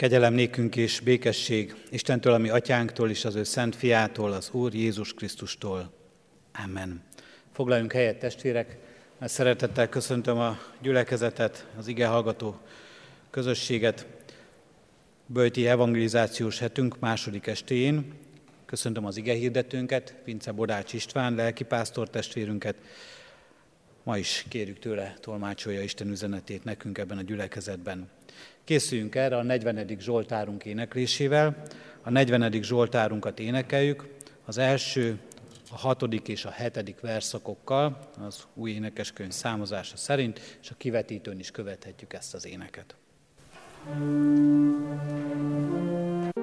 Kegyelem nékünk és békesség Istentől, ami atyánktól és az ő szent fiától, az Úr Jézus Krisztustól. Amen. Foglaljunk helyet, testvérek, mert szeretettel köszöntöm a gyülekezetet, az ige hallgató közösséget. Böjti evangelizációs hetünk második estéjén. Köszöntöm az ige hirdetőnket, Pince Bodács István, lelkipásztor testvérünket. Ma is kérjük tőle, tolmácsolja Isten üzenetét nekünk ebben a gyülekezetben. Készüljünk erre a 40. Zsoltárunk éneklésével. A 40. Zsoltárunkat énekeljük. Az első, a hatodik és a hetedik verszakokkal, az új énekeskönyv számozása szerint, és a kivetítőn is követhetjük ezt az éneket. Thank you.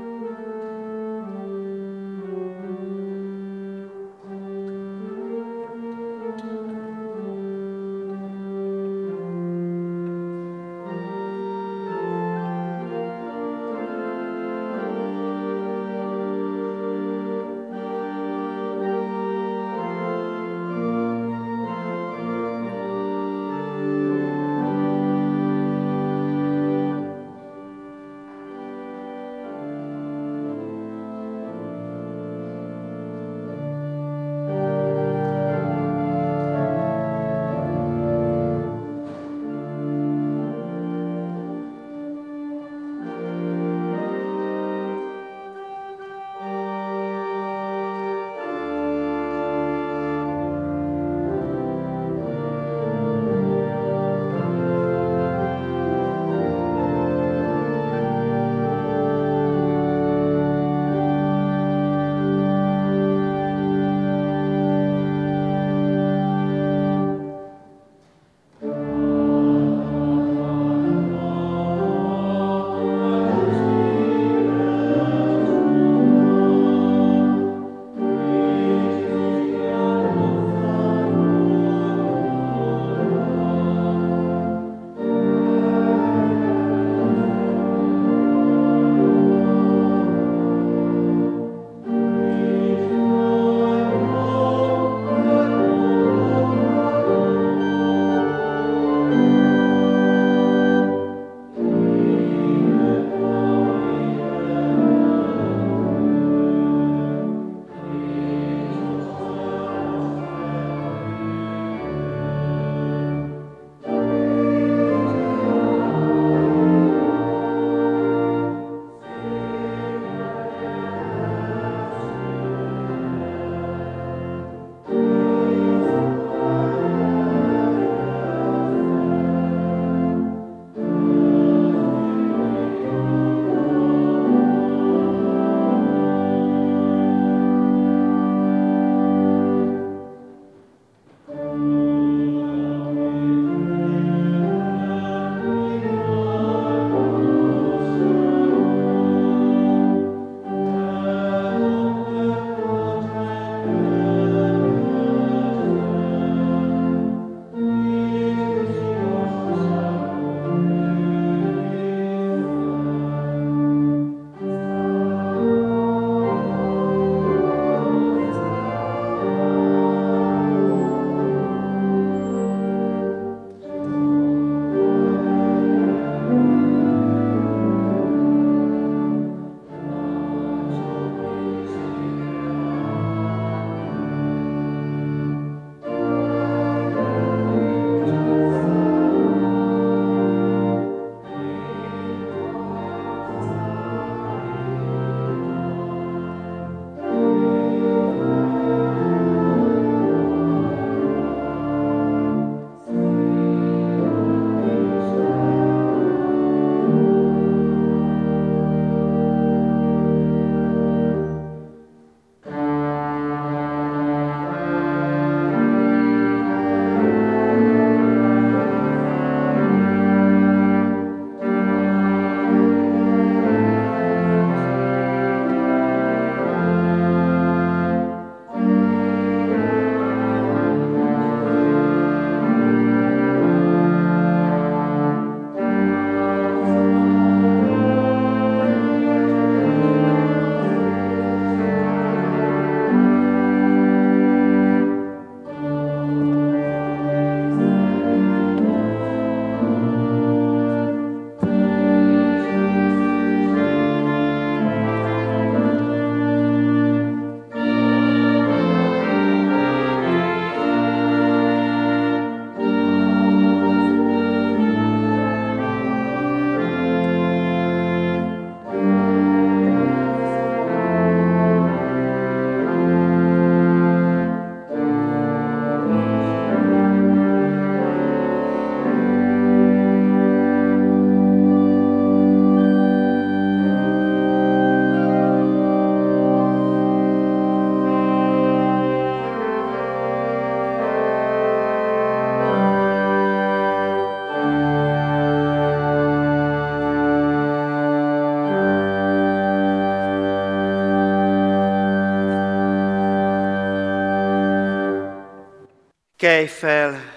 Kelj fel,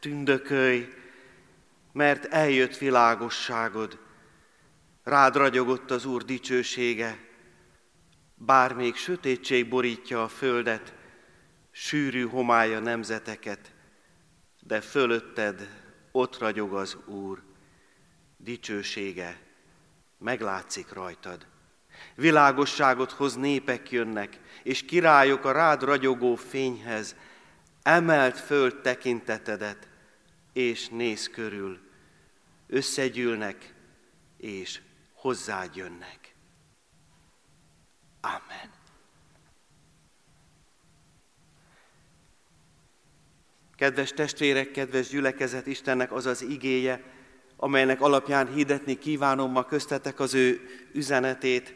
tündökölj, mert eljött világosságod. Rád ragyogott az Úr dicsősége, bár még sötétség borítja a földet, sűrű homája nemzeteket, de fölötted ott ragyog az Úr, dicsősége meglátszik rajtad. Világosságot hoz népek jönnek, és királyok a rád ragyogó fényhez, emelt föl tekintetedet, és néz körül, összegyűlnek, és hozzád jönnek. Amen. Kedves testvérek, kedves gyülekezet, Istennek az az igéje, amelynek alapján hirdetni kívánom ma köztetek az ő üzenetét,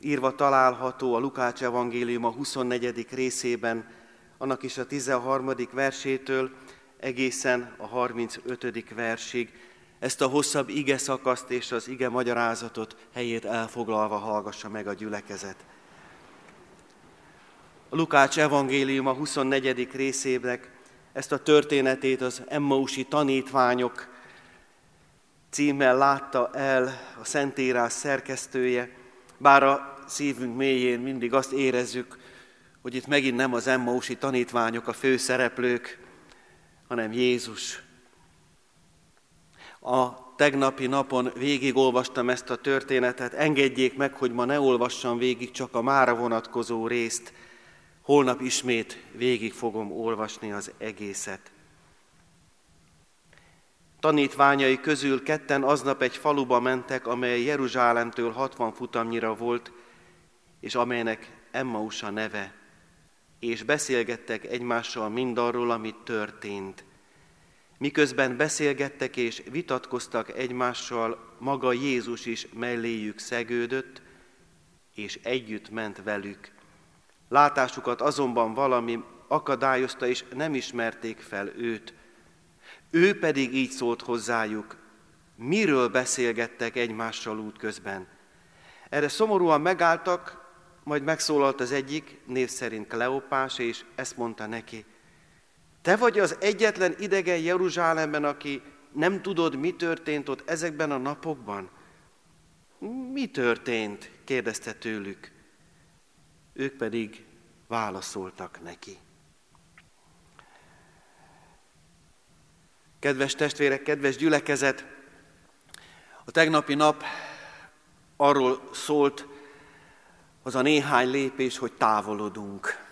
írva található a Lukács evangélium a 24. részében, annak is a 13. versétől egészen a 35. versig. Ezt a hosszabb ige szakaszt és az ige magyarázatot helyét elfoglalva hallgassa meg a gyülekezet. A Lukács evangélium a 24. részében ezt a történetét az Emmausi tanítványok címmel látta el a Szentírás szerkesztője, bár a szívünk mélyén mindig azt érezzük, hogy itt megint nem az Emmausi tanítványok a főszereplők, hanem Jézus. A tegnapi napon végigolvastam ezt a történetet, engedjék meg, hogy ma ne olvassam végig csak a mára vonatkozó részt, holnap ismét végig fogom olvasni az egészet. Tanítványai közül ketten aznap egy faluba mentek, amely Jeruzsálemtől 60 futamnyira volt, és amelynek Emmaus a neve, és beszélgettek egymással mindarról, amit történt. Miközben beszélgettek és vitatkoztak egymással, maga Jézus is melléjük szegődött, és együtt ment velük. Látásukat azonban valami akadályozta, és nem ismerték fel őt. Ő pedig így szólt hozzájuk, miről beszélgettek egymással út közben. Erre szomorúan megálltak, majd megszólalt az egyik, név szerint Kleopás, és ezt mondta neki, te vagy az egyetlen idegen Jeruzsálemben, aki nem tudod, mi történt ott ezekben a napokban? Mi történt? kérdezte tőlük. Ők pedig válaszoltak neki. Kedves testvérek, kedves gyülekezet, a tegnapi nap arról szólt, az a néhány lépés, hogy távolodunk.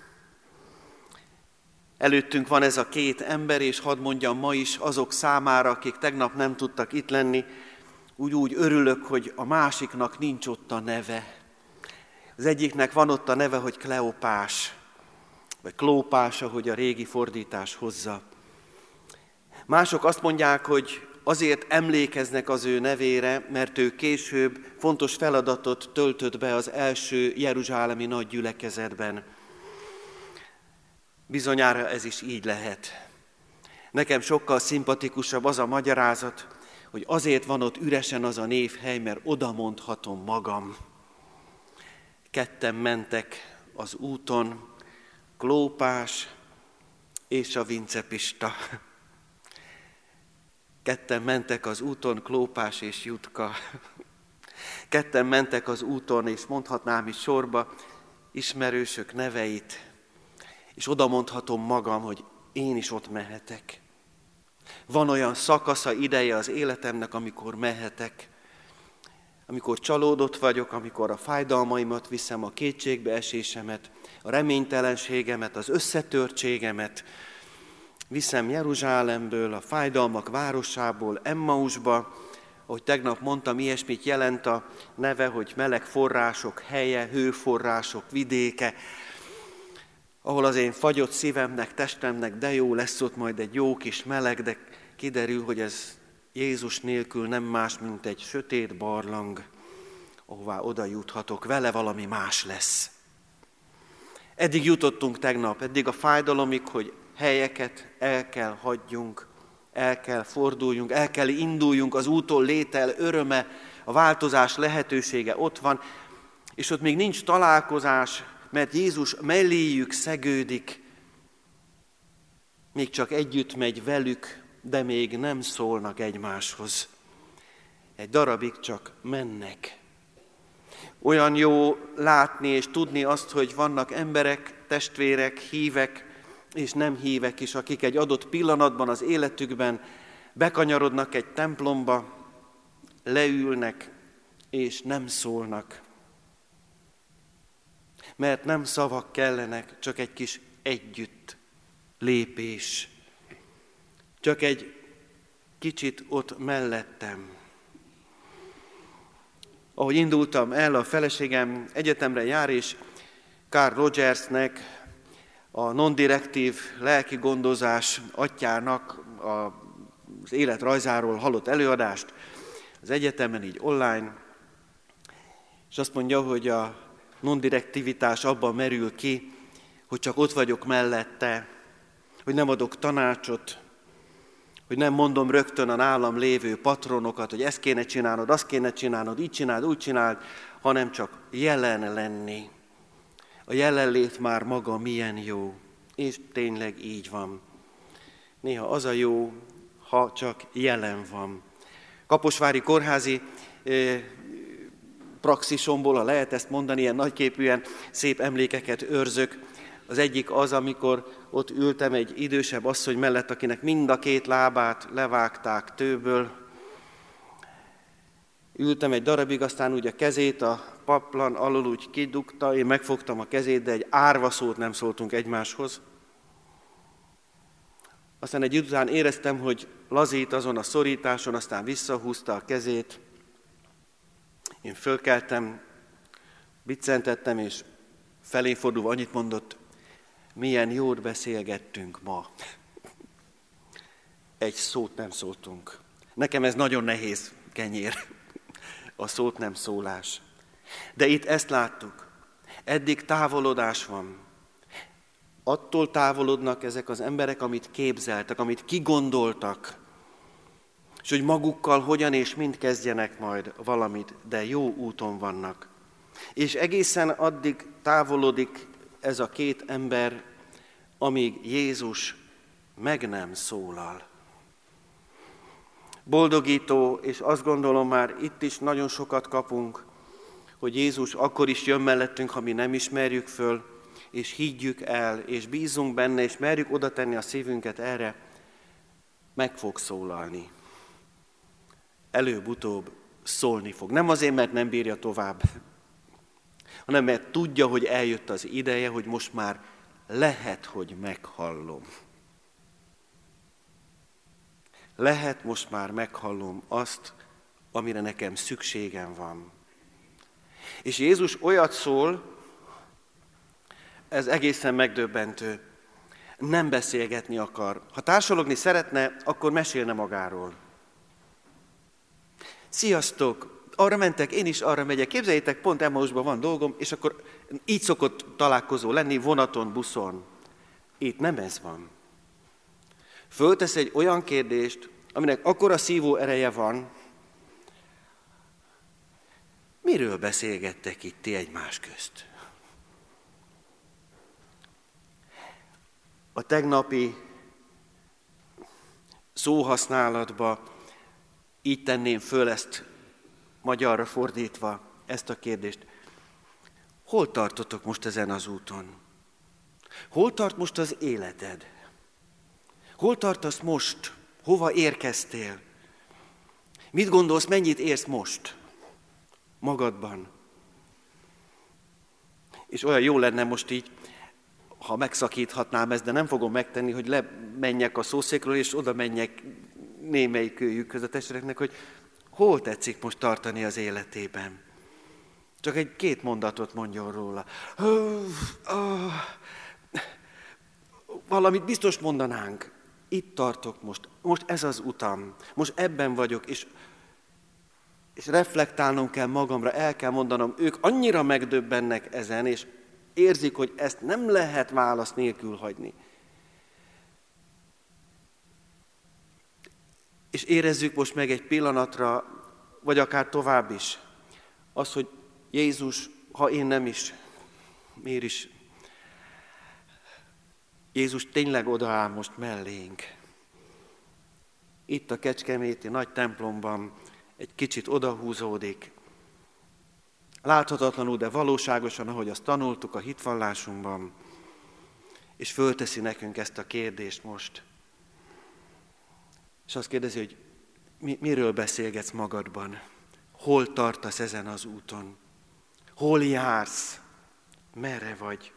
Előttünk van ez a két ember, és hadd mondjam ma is azok számára, akik tegnap nem tudtak itt lenni, úgy úgy örülök, hogy a másiknak nincs ott a neve. Az egyiknek van ott a neve, hogy Kleopás, vagy Klópás, ahogy a régi fordítás hozza. Mások azt mondják, hogy azért emlékeznek az ő nevére, mert ő később fontos feladatot töltött be az első Jeruzsálemi nagy gyülekezetben. Bizonyára ez is így lehet. Nekem sokkal szimpatikusabb az a magyarázat, hogy azért van ott üresen az a névhely, mert oda mondhatom magam. Ketten mentek az úton, Klópás és a Vincepista. Ketten mentek az úton, Klópás és Jutka. Ketten mentek az úton, és mondhatnám is sorba ismerősök neveit, és oda mondhatom magam, hogy én is ott mehetek. Van olyan szakasza, ideje az életemnek, amikor mehetek, amikor csalódott vagyok, amikor a fájdalmaimat viszem, a kétségbeesésemet, a reménytelenségemet, az összetörtségemet, viszem Jeruzsálemből, a fájdalmak városából, Emmausba, ahogy tegnap mondtam, ilyesmit jelent a neve, hogy meleg források helye, hőforrások vidéke, ahol az én fagyott szívemnek, testemnek de jó lesz ott majd egy jó kis meleg, de kiderül, hogy ez Jézus nélkül nem más, mint egy sötét barlang, ahová oda juthatok, vele valami más lesz. Eddig jutottunk tegnap, eddig a fájdalomig, hogy helyeket el kell hagyjunk, el kell forduljunk, el kell induljunk, az úton létel öröme, a változás lehetősége ott van, és ott még nincs találkozás, mert Jézus melléjük szegődik. még csak együtt megy velük, de még nem szólnak egymáshoz. Egy darabig csak mennek. Olyan jó látni és tudni azt, hogy vannak emberek, testvérek, hívek és nem hívek is, akik egy adott pillanatban az életükben bekanyarodnak egy templomba, leülnek és nem szólnak. Mert nem szavak kellenek, csak egy kis együtt lépés. Csak egy kicsit ott mellettem. Ahogy indultam el, a feleségem egyetemre jár, és Carl Rogersnek, a non-direktív lelki gondozás atyának az életrajzáról hallott előadást az egyetemen, így online, és azt mondja, hogy a non-direktivitás abban merül ki, hogy csak ott vagyok mellette, hogy nem adok tanácsot, hogy nem mondom rögtön a nálam lévő patronokat, hogy ezt kéne csinálnod, azt kéne csinálnod, így csináld, úgy csináld, hanem csak jelen lenni. A jelenlét már maga milyen jó, és tényleg így van. Néha az a jó, ha csak jelen van. Kaposvári kórházi praxisomból, ha lehet ezt mondani, ilyen nagyképűen szép emlékeket őrzök. Az egyik az, amikor ott ültem egy idősebb asszony mellett, akinek mind a két lábát levágták tőből. Ültem egy darabig, aztán úgy a kezét a paplan alul úgy kidugta, én megfogtam a kezét, de egy árva szót nem szóltunk egymáshoz. Aztán egy után éreztem, hogy lazít azon a szorításon, aztán visszahúzta a kezét. Én fölkeltem, biccentettem, és felé fordulva annyit mondott, milyen jót beszélgettünk ma. Egy szót nem szóltunk. Nekem ez nagyon nehéz kenyér, a szót nem szólás. De itt ezt láttuk. Eddig távolodás van. Attól távolodnak ezek az emberek, amit képzeltek, amit kigondoltak, és hogy magukkal hogyan és mind kezdjenek majd valamit, de jó úton vannak. És egészen addig távolodik ez a két ember, amíg Jézus meg nem szólal. Boldogító, és azt gondolom már itt is nagyon sokat kapunk, hogy Jézus akkor is jön mellettünk, ha mi nem ismerjük föl, és higgyük el, és bízunk benne, és merjük oda tenni a szívünket erre, meg fog szólalni. Előbb-utóbb szólni fog. Nem azért, mert nem bírja tovább, hanem mert tudja, hogy eljött az ideje, hogy most már lehet, hogy meghallom. Lehet most már meghallom azt, amire nekem szükségem van. És Jézus olyat szól, ez egészen megdöbbentő. Nem beszélgetni akar. Ha társalogni szeretne, akkor mesélne magáról. Sziasztok! arra mentek, én is arra megyek. Képzeljétek, pont Emmausban van dolgom, és akkor így szokott találkozó lenni vonaton, buszon. Itt nem ez van. Föltesz egy olyan kérdést, aminek akkora szívó ereje van, miről beszélgettek itt ti egymás közt? A tegnapi szóhasználatba így tenném föl ezt magyarra fordítva ezt a kérdést. Hol tartotok most ezen az úton? Hol tart most az életed? Hol tartasz most? Hova érkeztél? Mit gondolsz, mennyit érsz most magadban? És olyan jó lenne most így, ha megszakíthatnám ezt, de nem fogom megtenni, hogy lemenjek a szószékről, és oda menjek némelyik őjükhöz a testvéreknek, hogy hol tetszik most tartani az életében. Csak egy két mondatot mondjon róla. Valamit biztos mondanánk. Itt tartok most. Most ez az utam. Most ebben vagyok, és, és reflektálnom kell magamra, el kell mondanom. Ők annyira megdöbbennek ezen, és érzik, hogy ezt nem lehet válasz nélkül hagyni. és érezzük most meg egy pillanatra, vagy akár tovább is, az, hogy Jézus, ha én nem is, miért is Jézus tényleg odaáll most mellénk. Itt a Kecskeméti nagy templomban egy kicsit odahúzódik. Láthatatlanul, de valóságosan, ahogy azt tanultuk a hitvallásunkban, és fölteszi nekünk ezt a kérdést most. És azt kérdezi, hogy mi, miről beszélgetsz magadban? Hol tartasz ezen az úton? Hol jársz? Merre vagy?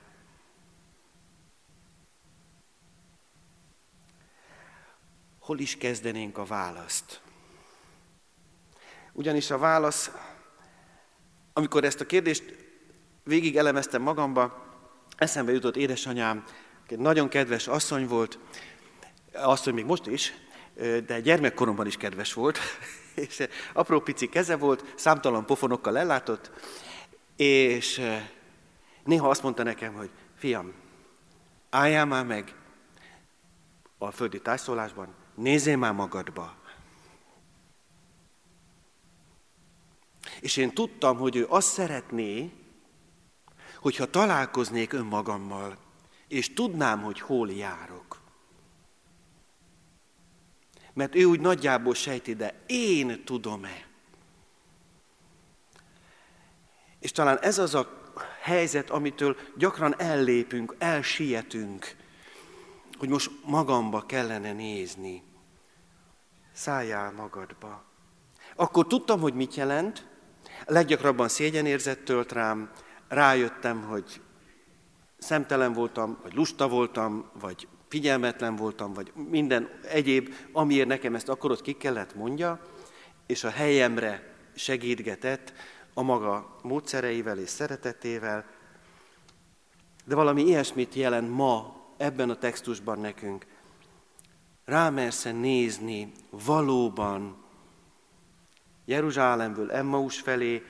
Hol is kezdenénk a választ? Ugyanis a válasz, amikor ezt a kérdést végig elemeztem magamba, eszembe jutott édesanyám, egy nagyon kedves asszony volt, asszony még most is, de gyermekkoromban is kedves volt, és apró pici keze volt, számtalan pofonokkal ellátott, és néha azt mondta nekem, hogy fiam, álljál már meg a földi tájszólásban, nézzél már magadba. És én tudtam, hogy ő azt szeretné, hogyha találkoznék önmagammal, és tudnám, hogy hol járok. Mert ő úgy nagyjából sejti, de én tudom-e. És talán ez az a helyzet, amitől gyakran ellépünk, elsietünk, hogy most magamba kellene nézni. Szálljál magadba. Akkor tudtam, hogy mit jelent, leggyakrabban szégyenérzet tölt rám, rájöttem, hogy szemtelen voltam, vagy lusta voltam, vagy figyelmetlen voltam, vagy minden egyéb, amiért nekem ezt akkor ott ki kellett mondja, és a helyemre segítgetett a maga módszereivel és szeretetével, de valami ilyesmit jelent ma ebben a textusban nekünk. Rámersz nézni valóban Jeruzsálemből Emmaus felé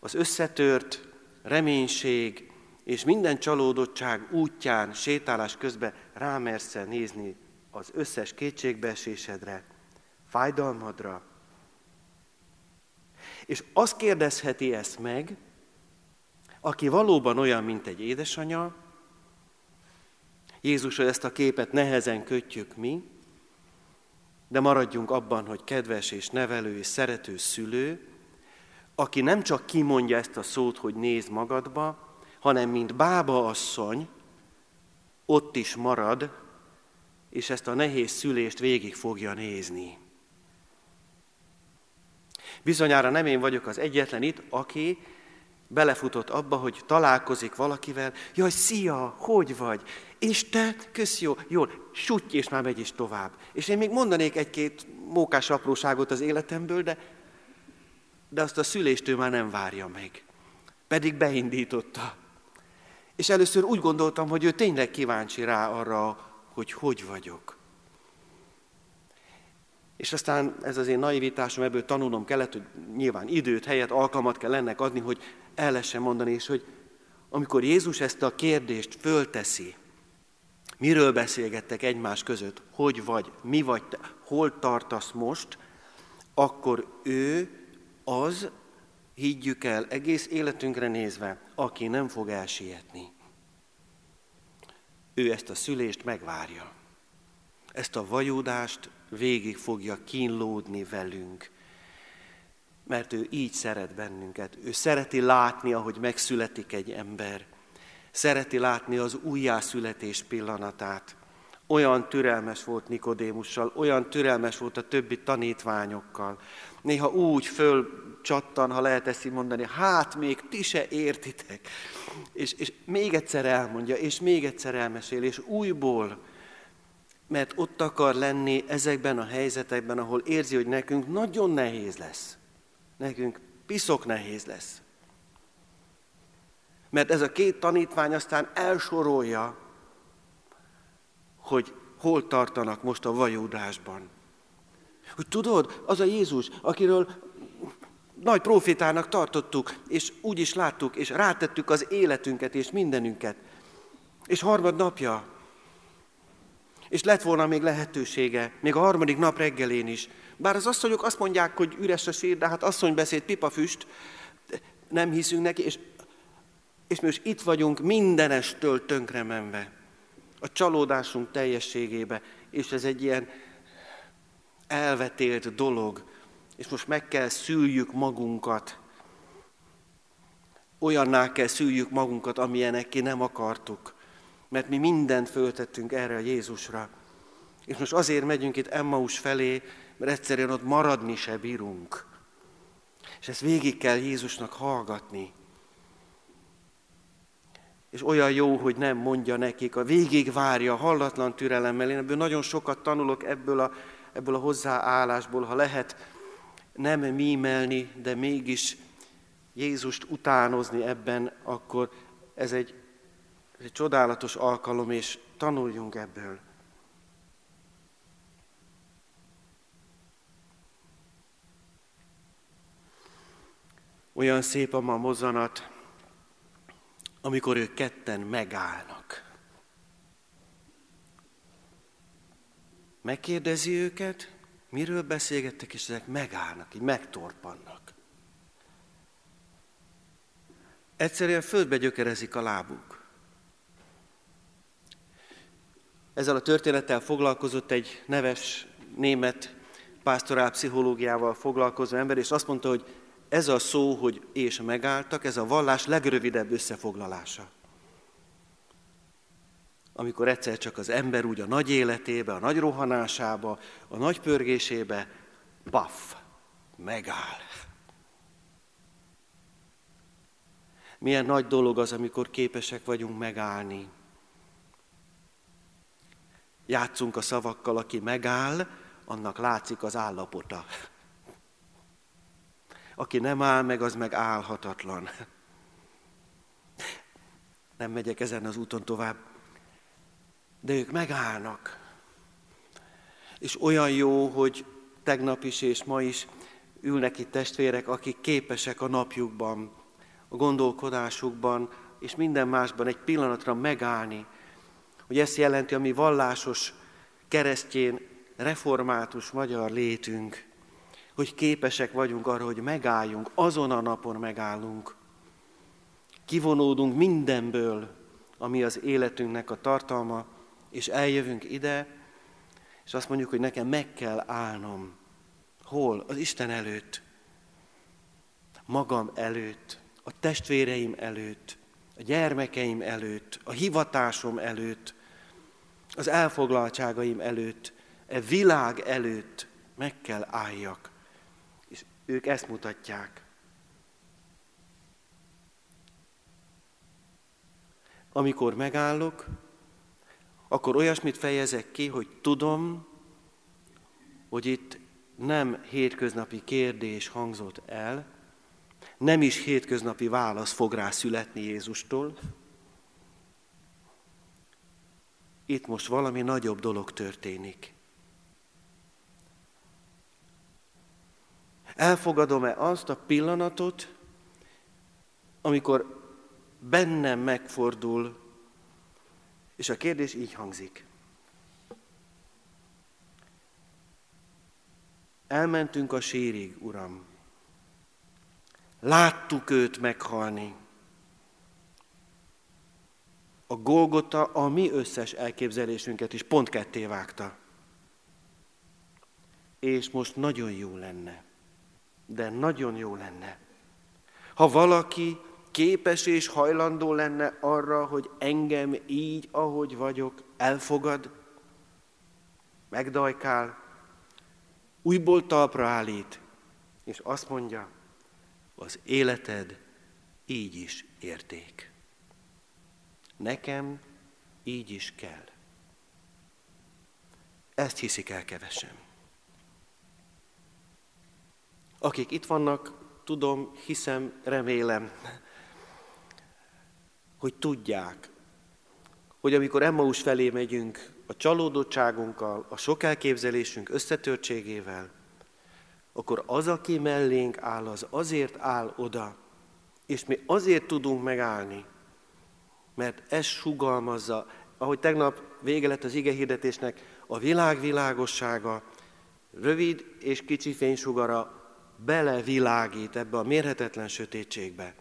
az összetört reménység és minden csalódottság útján, sétálás közben rámersz nézni az összes kétségbeesésedre, fájdalmadra. És azt kérdezheti ezt meg, aki valóban olyan, mint egy édesanya, Jézusra ezt a képet nehezen kötjük mi, de maradjunk abban, hogy kedves és nevelő és szerető szülő, aki nem csak kimondja ezt a szót, hogy nézd magadba, hanem mint bába asszony, ott is marad, és ezt a nehéz szülést végig fogja nézni. Bizonyára nem én vagyok az egyetlen itt, aki belefutott abba, hogy találkozik valakivel, jaj, szia, hogy vagy? És te, kösz jó, jól, sutty, és már megy is tovább. És én még mondanék egy-két mókás apróságot az életemből, de, de azt a szülést ő már nem várja meg. Pedig beindította. És először úgy gondoltam, hogy ő tényleg kíváncsi rá arra, hogy hogy vagyok. És aztán ez az én naivitásom, ebből tanulnom kellett, hogy nyilván időt, helyet, alkalmat kell ennek adni, hogy el lehessen mondani, és hogy amikor Jézus ezt a kérdést fölteszi, miről beszélgettek egymás között, hogy vagy, mi vagy te, hol tartasz most, akkor ő az, higgyük el, egész életünkre nézve, aki nem fog elsietni. Ő ezt a szülést megvárja. Ezt a vajúdást végig fogja kínlódni velünk. Mert ő így szeret bennünket. Ő szereti látni, ahogy megszületik egy ember. Szereti látni az újjászületés pillanatát. Olyan türelmes volt Nikodémussal, olyan türelmes volt a többi tanítványokkal. Néha úgy fölcsattan, ha lehet ezt így mondani, hát még ti se értitek. És, és még egyszer elmondja, és még egyszer elmesél, és újból, mert ott akar lenni ezekben a helyzetekben, ahol érzi, hogy nekünk nagyon nehéz lesz. Nekünk piszok nehéz lesz. Mert ez a két tanítvány aztán elsorolja, hogy hol tartanak most a vajúdásban. Hogy tudod, az a Jézus, akiről nagy profétának tartottuk, és úgy is láttuk, és rátettük az életünket és mindenünket. És harmad napja, és lett volna még lehetősége, még a harmadik nap reggelén is. Bár az asszonyok azt mondják, hogy üres a sír, de hát asszony beszéd, pipafüst, nem hiszünk neki, és, és most itt vagyunk mindenestől tönkre menve. a csalódásunk teljességébe, és ez egy ilyen elvetélt dolog, és most meg kell szüljük magunkat, olyanná kell szüljük magunkat, amilyenekké nem akartuk, mert mi mindent föltettünk erre a Jézusra. És most azért megyünk itt Emmaus felé, mert egyszerűen ott maradni se bírunk. És ezt végig kell Jézusnak hallgatni. És olyan jó, hogy nem mondja nekik, a végig várja, hallatlan türelemmel. Én ebből nagyon sokat tanulok ebből a, ebből a hozzáállásból, ha lehet nem mímelni, de mégis Jézust utánozni ebben, akkor ez egy, ez egy csodálatos alkalom, és tanuljunk ebből. Olyan szép a ma mozzanat, amikor ők ketten megállnak. Megkérdezi őket, miről beszélgettek, és ezek megállnak, így megtorpannak. Egyszerűen földbe gyökerezik a lábuk. Ezzel a történettel foglalkozott egy neves német pásztorál pszichológiával foglalkozó ember, és azt mondta, hogy ez a szó, hogy és megálltak, ez a vallás legrövidebb összefoglalása. Amikor egyszer csak az ember úgy a nagy életébe, a nagy rohanásába, a nagy pörgésébe, paf, megáll. Milyen nagy dolog az, amikor képesek vagyunk megállni. Játszunk a szavakkal, aki megáll, annak látszik az állapota. Aki nem áll meg, az meg állhatatlan. Nem megyek ezen az úton tovább. De ők megállnak. És olyan jó, hogy tegnap is és ma is ülnek itt testvérek, akik képesek a napjukban, a gondolkodásukban és minden másban egy pillanatra megállni, hogy ezt jelenti a mi vallásos, keresztjén, református magyar létünk, hogy képesek vagyunk arra, hogy megálljunk, azon a napon megállunk. Kivonódunk mindenből, ami az életünknek a tartalma, és eljövünk ide, és azt mondjuk, hogy nekem meg kell állnom. Hol? Az Isten előtt. Magam előtt, a testvéreim előtt, a gyermekeim előtt, a hivatásom előtt, az elfoglaltságaim előtt, e világ előtt meg kell álljak. Ők ezt mutatják. Amikor megállok, akkor olyasmit fejezek ki, hogy tudom, hogy itt nem hétköznapi kérdés hangzott el, nem is hétköznapi válasz fog rá születni Jézustól. Itt most valami nagyobb dolog történik. Elfogadom-e azt a pillanatot, amikor bennem megfordul, és a kérdés így hangzik. Elmentünk a sírig, Uram. Láttuk őt meghalni. A Golgota a mi összes elképzelésünket is pont ketté vágta. És most nagyon jó lenne de nagyon jó lenne, ha valaki képes és hajlandó lenne arra, hogy engem így, ahogy vagyok, elfogad, megdajkál, újból talpra állít, és azt mondja, az életed így is érték. Nekem így is kell. Ezt hiszik el kevesen. Akik itt vannak, tudom, hiszem, remélem, hogy tudják, hogy amikor Emmaus felé megyünk, a csalódottságunkkal, a sok elképzelésünk összetörtségével, akkor az, aki mellénk áll, az azért áll oda, és mi azért tudunk megállni, mert ez sugalmazza, ahogy tegnap vége lett az ige hirdetésnek, a világ világossága, rövid és kicsi fénysugara belevilágít ebbe a mérhetetlen sötétségbe.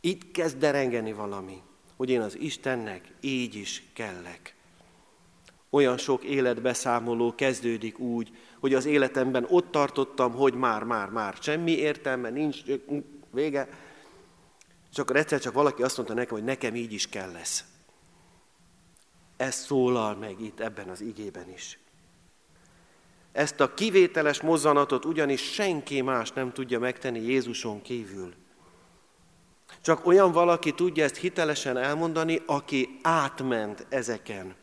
Itt kezd derengeni valami. hogy én az Istennek így is kellek. Olyan sok életbeszámoló kezdődik úgy, hogy az életemben ott tartottam, hogy már, már, már semmi értelme, nincs vége, és akkor egyszer csak valaki azt mondta nekem, hogy nekem így is kell lesz. Ez szólal meg itt ebben az igében is. Ezt a kivételes mozzanatot ugyanis senki más nem tudja megtenni Jézuson kívül. Csak olyan valaki tudja ezt hitelesen elmondani, aki átment ezeken,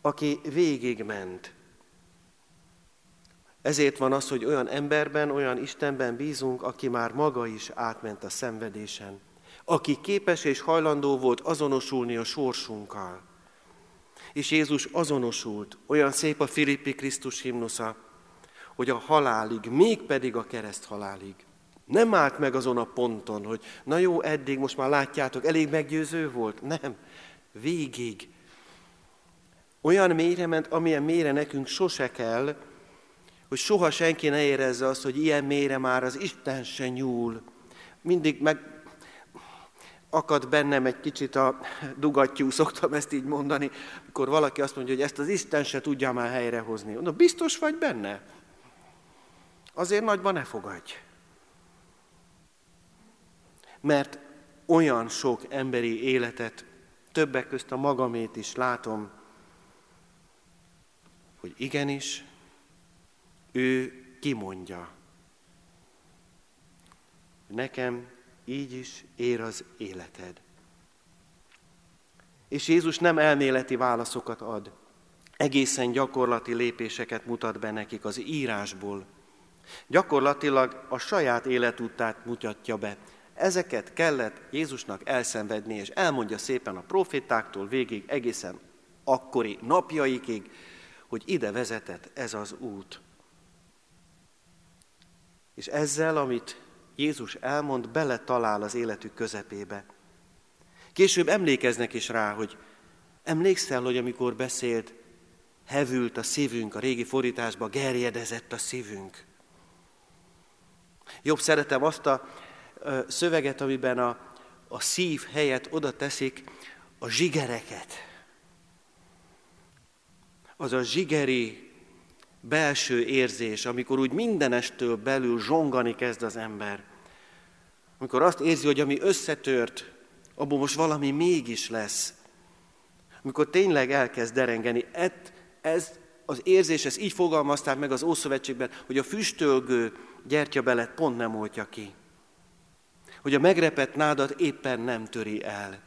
aki végigment. Ezért van az, hogy olyan emberben, olyan Istenben bízunk, aki már maga is átment a szenvedésen, aki képes és hajlandó volt azonosulni a sorsunkkal. És Jézus azonosult, olyan szép a Filippi Krisztus himnusza, hogy a halálig, mégpedig a kereszt halálig. Nem állt meg azon a ponton, hogy na jó, eddig most már látjátok, elég meggyőző volt. Nem, végig. Olyan mélyre ment, amilyen mélyre nekünk sose kell, hogy soha senki ne érezze azt, hogy ilyen mélyre már az Isten se nyúl. Mindig meg akad bennem egy kicsit a dugattyú, szoktam ezt így mondani, amikor valaki azt mondja, hogy ezt az Isten se tudja már helyrehozni. Mondom, biztos vagy benne? Azért nagyban ne fogadj. Mert olyan sok emberi életet, többek közt a magamét is látom, hogy igenis, ő kimondja. Nekem így is ér az életed. És Jézus nem elméleti válaszokat ad, egészen gyakorlati lépéseket mutat be nekik az írásból. Gyakorlatilag a saját életútát mutatja be. Ezeket kellett Jézusnak elszenvedni, és elmondja szépen a profétáktól végig, egészen akkori napjaikig, hogy ide vezetett ez az út. És ezzel, amit Jézus elmond, bele talál az életük közepébe. Később emlékeznek is rá, hogy emlékszel, hogy amikor beszélt, hevült a szívünk, a régi fordításban gerjedezett a szívünk. Jobb szeretem azt a szöveget, amiben a, a szív helyett oda teszik a zsigereket. Az a zsigeri belső érzés, amikor úgy mindenestől belül zsongani kezd az ember. Amikor azt érzi, hogy ami összetört, abból most valami mégis lesz. Amikor tényleg elkezd derengeni. Et, ez az érzés, ez így fogalmazták meg az Ószövetségben, hogy a füstölgő gyertyabelet pont nem oltja ki. Hogy a megrepett nádat éppen nem töri el.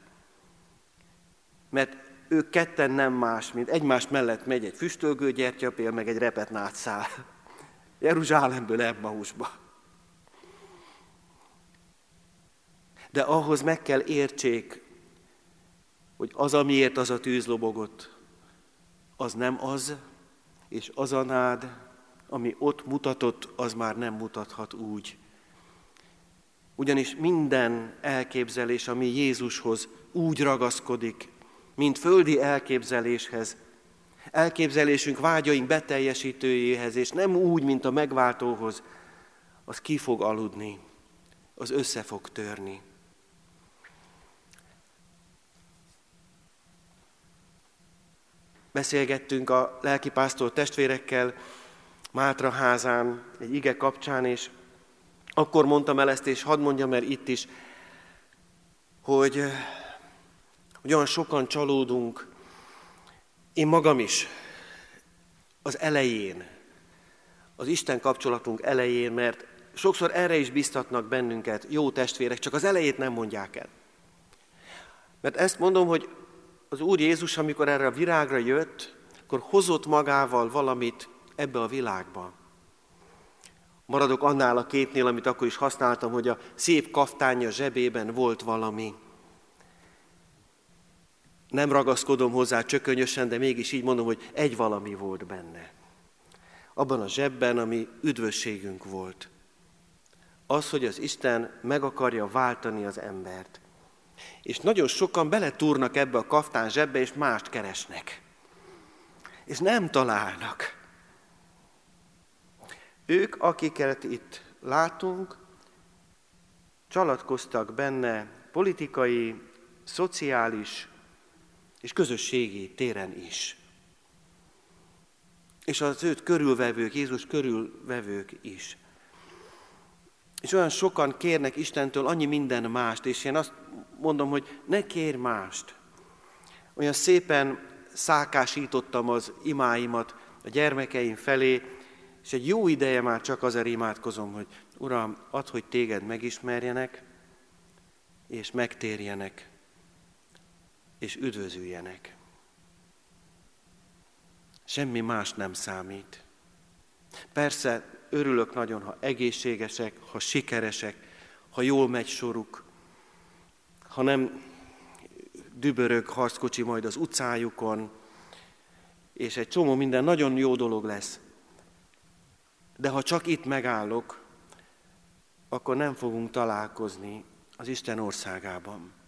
Mert ők ketten nem más, mint egymás mellett megy egy füstölgő gyertyapél, meg egy repet nátszál. Jeruzsálemből Emmausba. De ahhoz meg kell értsék, hogy az, amiért az a tűz lobogott, az nem az, és az a nád, ami ott mutatott, az már nem mutathat úgy. Ugyanis minden elképzelés, ami Jézushoz úgy ragaszkodik, mint földi elképzeléshez, elképzelésünk, vágyaink beteljesítőjéhez, és nem úgy, mint a megváltóhoz, az ki fog aludni, az össze fog törni. Beszélgettünk a lelkipásztor testvérekkel Mátra házán egy ige kapcsán, és akkor mondtam el ezt, és hadd mondjam el itt is, hogy hogy olyan sokan csalódunk, én magam is, az elején, az Isten kapcsolatunk elején, mert sokszor erre is biztatnak bennünket, jó testvérek, csak az elejét nem mondják el. Mert ezt mondom, hogy az Úr Jézus, amikor erre a virágra jött, akkor hozott magával valamit ebbe a világba. Maradok annál a képnél, amit akkor is használtam, hogy a szép kaftánya zsebében volt valami. Nem ragaszkodom hozzá csökönyösen, de mégis így mondom, hogy egy valami volt benne. Abban a zsebben, ami üdvösségünk volt. Az, hogy az Isten meg akarja váltani az embert. És nagyon sokan beletúrnak ebbe a kaftán zsebbe, és mást keresnek. És nem találnak. Ők, akiket itt látunk, csalatkoztak benne politikai szociális és közösségi téren is. És az őt körülvevők, Jézus körülvevők is. És olyan sokan kérnek Istentől annyi minden mást, és én azt mondom, hogy ne kér mást. Olyan szépen szákásítottam az imáimat a gyermekeim felé, és egy jó ideje már csak azért imádkozom, hogy Uram, add, hogy téged megismerjenek, és megtérjenek, és üdvözüljenek. Semmi más nem számít. Persze örülök nagyon, ha egészségesek, ha sikeresek, ha jól megy soruk, ha nem dübörög harckocsi majd az utcájukon, és egy csomó minden nagyon jó dolog lesz. De ha csak itt megállok, akkor nem fogunk találkozni az Isten országában.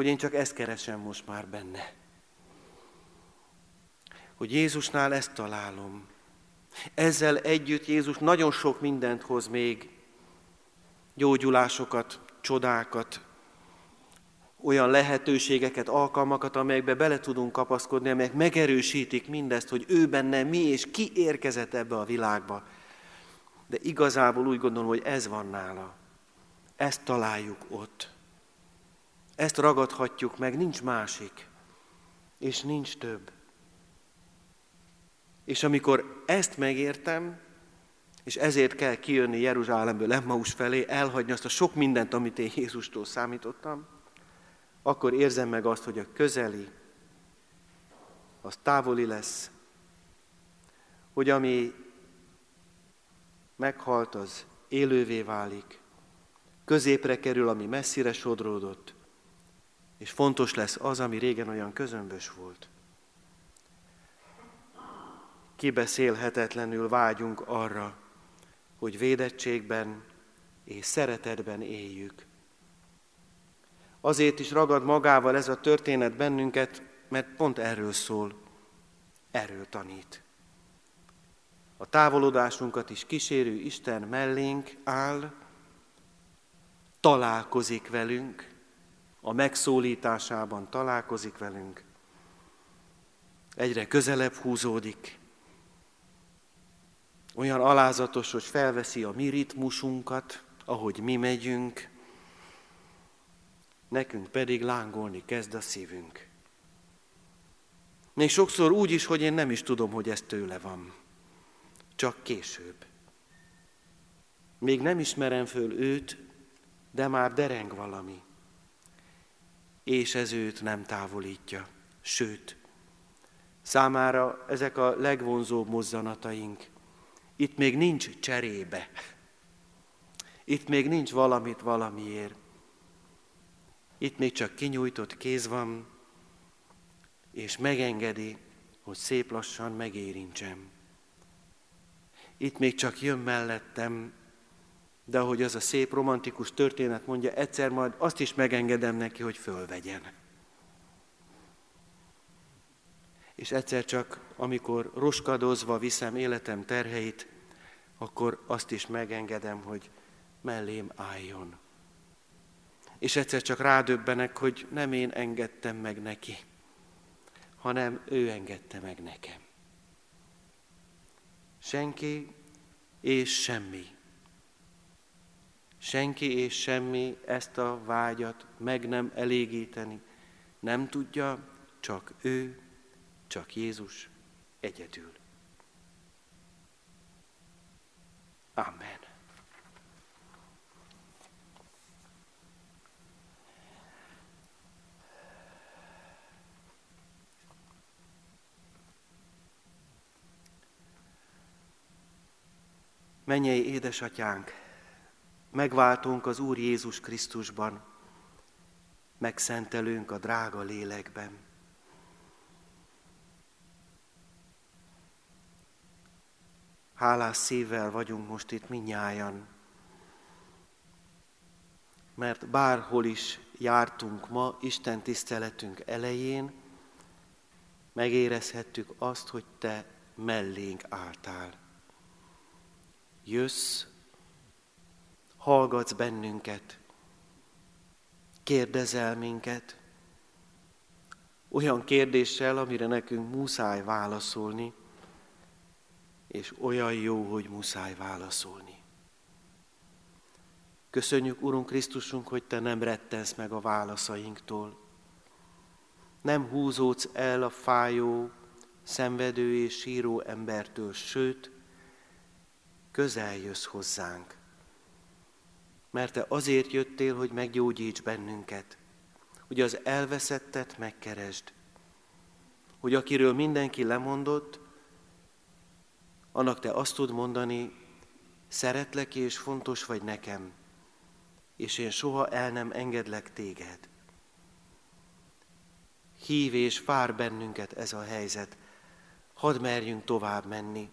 Hogy én csak ezt keresem most már benne. Hogy Jézusnál ezt találom. Ezzel együtt Jézus nagyon sok mindent hoz még, gyógyulásokat, csodákat, olyan lehetőségeket, alkalmakat, amelyekbe bele tudunk kapaszkodni, amelyek megerősítik mindezt, hogy ő benne mi és ki érkezett ebbe a világba. De igazából úgy gondolom, hogy ez van nála. Ezt találjuk ott. Ezt ragadhatjuk meg, nincs másik. És nincs több. És amikor ezt megértem, és ezért kell kijönni Jeruzsálemből Emmaus felé, elhagyni azt a sok mindent, amit én Jézustól számítottam, akkor érzem meg azt, hogy a közeli, az távoli lesz, hogy ami meghalt, az élővé válik, középre kerül, ami messzire sodródott, és fontos lesz az, ami régen olyan közömbös volt. Kibeszélhetetlenül vágyunk arra, hogy védettségben és szeretetben éljük. Azért is ragad magával ez a történet bennünket, mert pont erről szól, erről tanít. A távolodásunkat is kísérő Isten mellénk áll, találkozik velünk, a megszólításában találkozik velünk, egyre közelebb húzódik, olyan alázatos, hogy felveszi a mi ritmusunkat, ahogy mi megyünk, nekünk pedig lángolni kezd a szívünk. Még sokszor úgy is, hogy én nem is tudom, hogy ez tőle van. Csak később. Még nem ismerem föl őt, de már dereng valami. És ez őt nem távolítja. Sőt, számára ezek a legvonzóbb mozzanataink. Itt még nincs cserébe. Itt még nincs valamit valamiért. Itt még csak kinyújtott kéz van, és megengedi, hogy szép lassan megérintsem. Itt még csak jön mellettem, de ahogy az a szép romantikus történet mondja, egyszer majd azt is megengedem neki, hogy fölvegyen. És egyszer csak, amikor roskadozva viszem életem terheit, akkor azt is megengedem, hogy mellém álljon. És egyszer csak rádöbbenek, hogy nem én engedtem meg neki, hanem ő engedte meg nekem. Senki és semmi. Senki és semmi ezt a vágyat meg nem elégíteni. Nem tudja, csak ő, csak Jézus egyedül. Amen. Mennyei édesatyánk, megváltunk az Úr Jézus Krisztusban, megszentelünk a drága lélekben. Hálás szívvel vagyunk most itt minnyájan, mert bárhol is jártunk ma Isten tiszteletünk elején, megérezhettük azt, hogy Te mellénk álltál. Jössz, hallgatsz bennünket, kérdezel minket, olyan kérdéssel, amire nekünk muszáj válaszolni, és olyan jó, hogy muszáj válaszolni. Köszönjük, Urunk Krisztusunk, hogy Te nem rettensz meg a válaszainktól. Nem húzódsz el a fájó, szenvedő és síró embertől, sőt, közel jössz hozzánk. Mert Te azért jöttél, hogy meggyógyíts bennünket, hogy az elveszettet megkeresd, hogy akiről mindenki lemondott, annak Te azt tud mondani, szeretlek és fontos vagy nekem, és én soha el nem engedlek téged. Hív és vár bennünket ez a helyzet. Hadd merjünk tovább menni.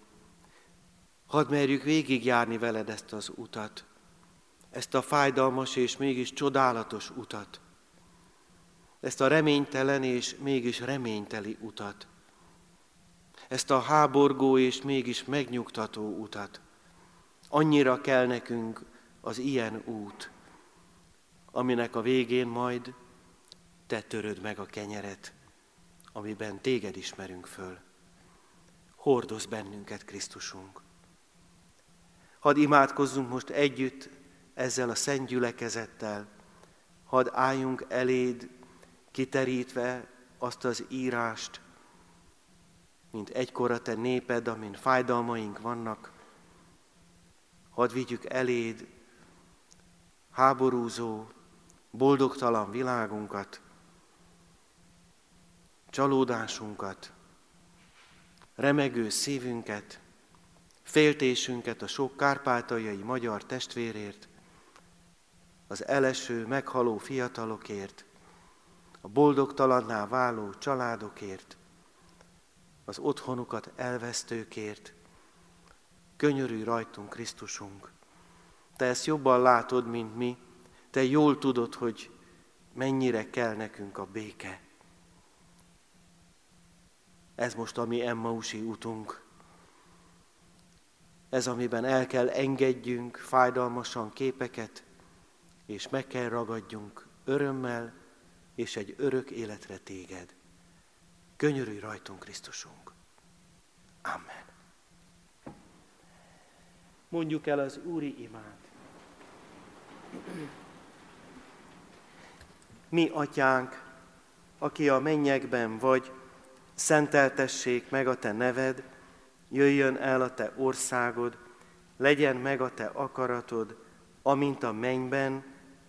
Hadd merjük végigjárni veled ezt az utat, ezt a fájdalmas és mégis csodálatos utat, ezt a reménytelen és mégis reményteli utat, ezt a háborgó és mégis megnyugtató utat. Annyira kell nekünk az ilyen út, aminek a végén majd te töröd meg a kenyeret, amiben téged ismerünk föl. Hordoz bennünket, Krisztusunk. Hadd imádkozzunk most együtt ezzel a szent gyülekezettel, hadd álljunk eléd, kiterítve azt az írást, mint egykor te néped, amin fájdalmaink vannak, hadd vigyük eléd háborúzó, boldogtalan világunkat, csalódásunkat, remegő szívünket, féltésünket a sok kárpátaljai magyar testvérért, az eleső, meghaló fiatalokért, a boldogtalanná váló családokért, az otthonukat elvesztőkért. Könyörülj rajtunk, Krisztusunk! Te ezt jobban látod, mint mi, te jól tudod, hogy mennyire kell nekünk a béke. Ez most a mi Emmausi utunk. Ez, amiben el kell engedjünk fájdalmasan képeket, és meg kell ragadjunk örömmel és egy örök életre téged. Könyörülj rajtunk, Krisztusunk. Amen. Mondjuk el az Úri imát. Mi, atyánk, aki a mennyekben vagy, szenteltessék meg a te neved, jöjjön el a te országod, legyen meg a te akaratod, amint a mennyben,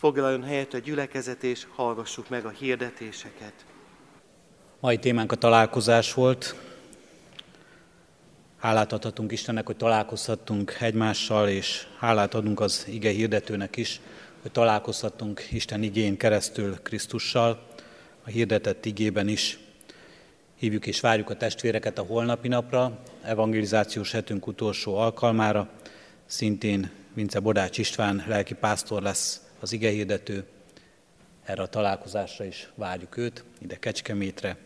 Foglaljon helyet a gyülekezet, és hallgassuk meg a hirdetéseket. Mai témánk a találkozás volt. Hálát adhatunk Istennek, hogy találkozhattunk egymással, és hálát adunk az ige hirdetőnek is, hogy találkozhattunk Isten igén keresztül Krisztussal, a hirdetett igében is. Hívjuk és várjuk a testvéreket a holnapi napra, evangelizációs hetünk utolsó alkalmára. Szintén Vince Bodács István lelki pásztor lesz az ige hirdető. Erre a találkozásra is várjuk őt, ide Kecskemétre.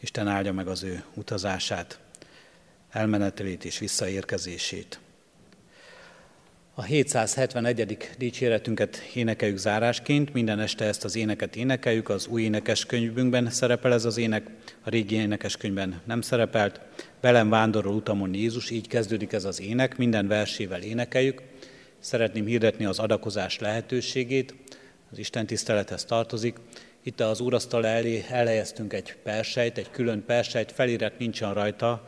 Isten áldja meg az ő utazását, elmenetelét és visszaérkezését. A 771. dicséretünket énekeljük zárásként, minden este ezt az éneket énekeljük, az új énekeskönyvünkben szerepel ez az ének, a régi énekeskönyvben nem szerepelt. Velem vándorol utamon Jézus, így kezdődik ez az ének, minden versével énekeljük. Szeretném hirdetni az adakozás lehetőségét, az Isten tisztelethez tartozik. Itt az úrasztal elé elhelyeztünk egy persejt, egy külön persejt, felirat nincsen rajta,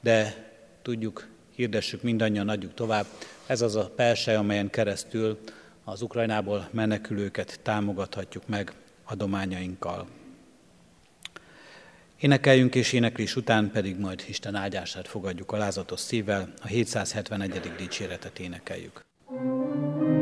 de tudjuk, hirdessük mindannyian, adjuk tovább. Ez az a persej, amelyen keresztül az Ukrajnából menekülőket támogathatjuk meg adományainkkal. Énekeljünk és éneklés után pedig majd Isten áldását fogadjuk alázatos szívvel, a 771. dicséretet énekeljük. Thank you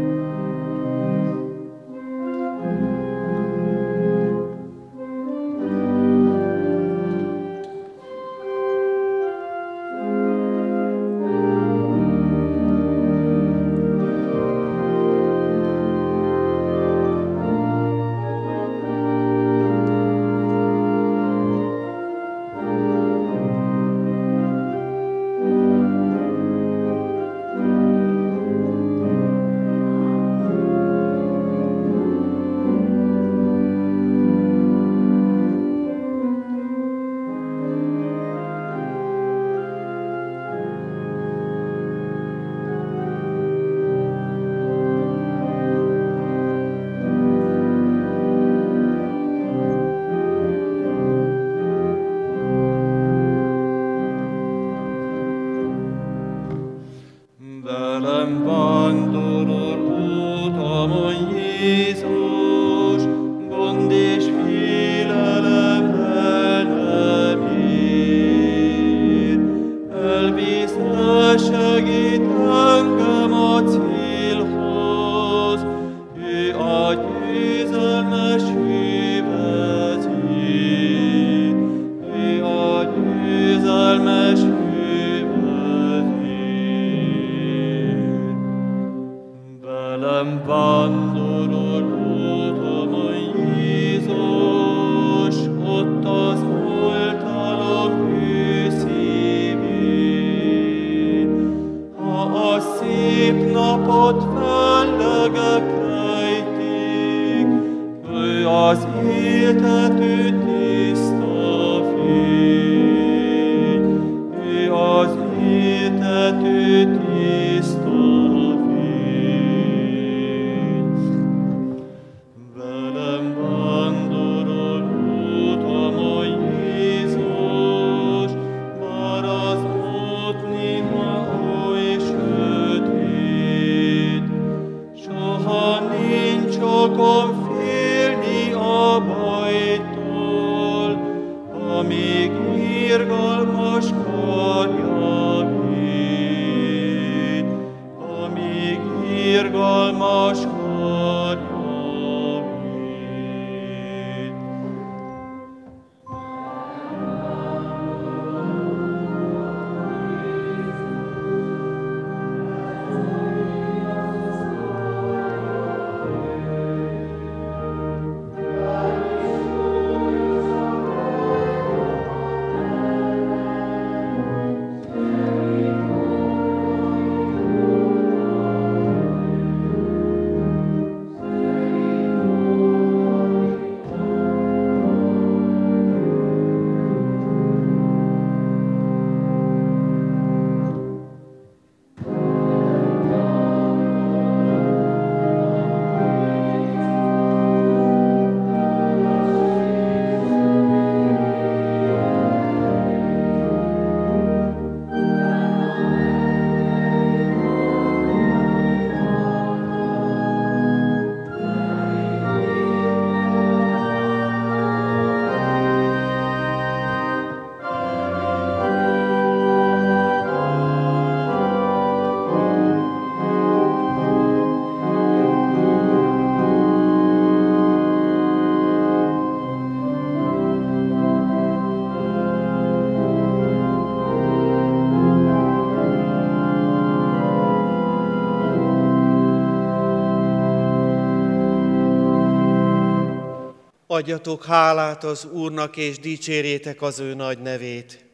Adjatok hálát az Úrnak, és dicsérjétek az ő nagy nevét,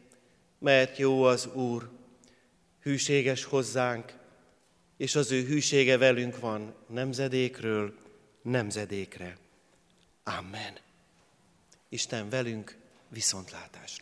mert jó az Úr, hűséges hozzánk, és az ő hűsége velünk van nemzedékről nemzedékre. Amen. Isten velünk viszontlátásra.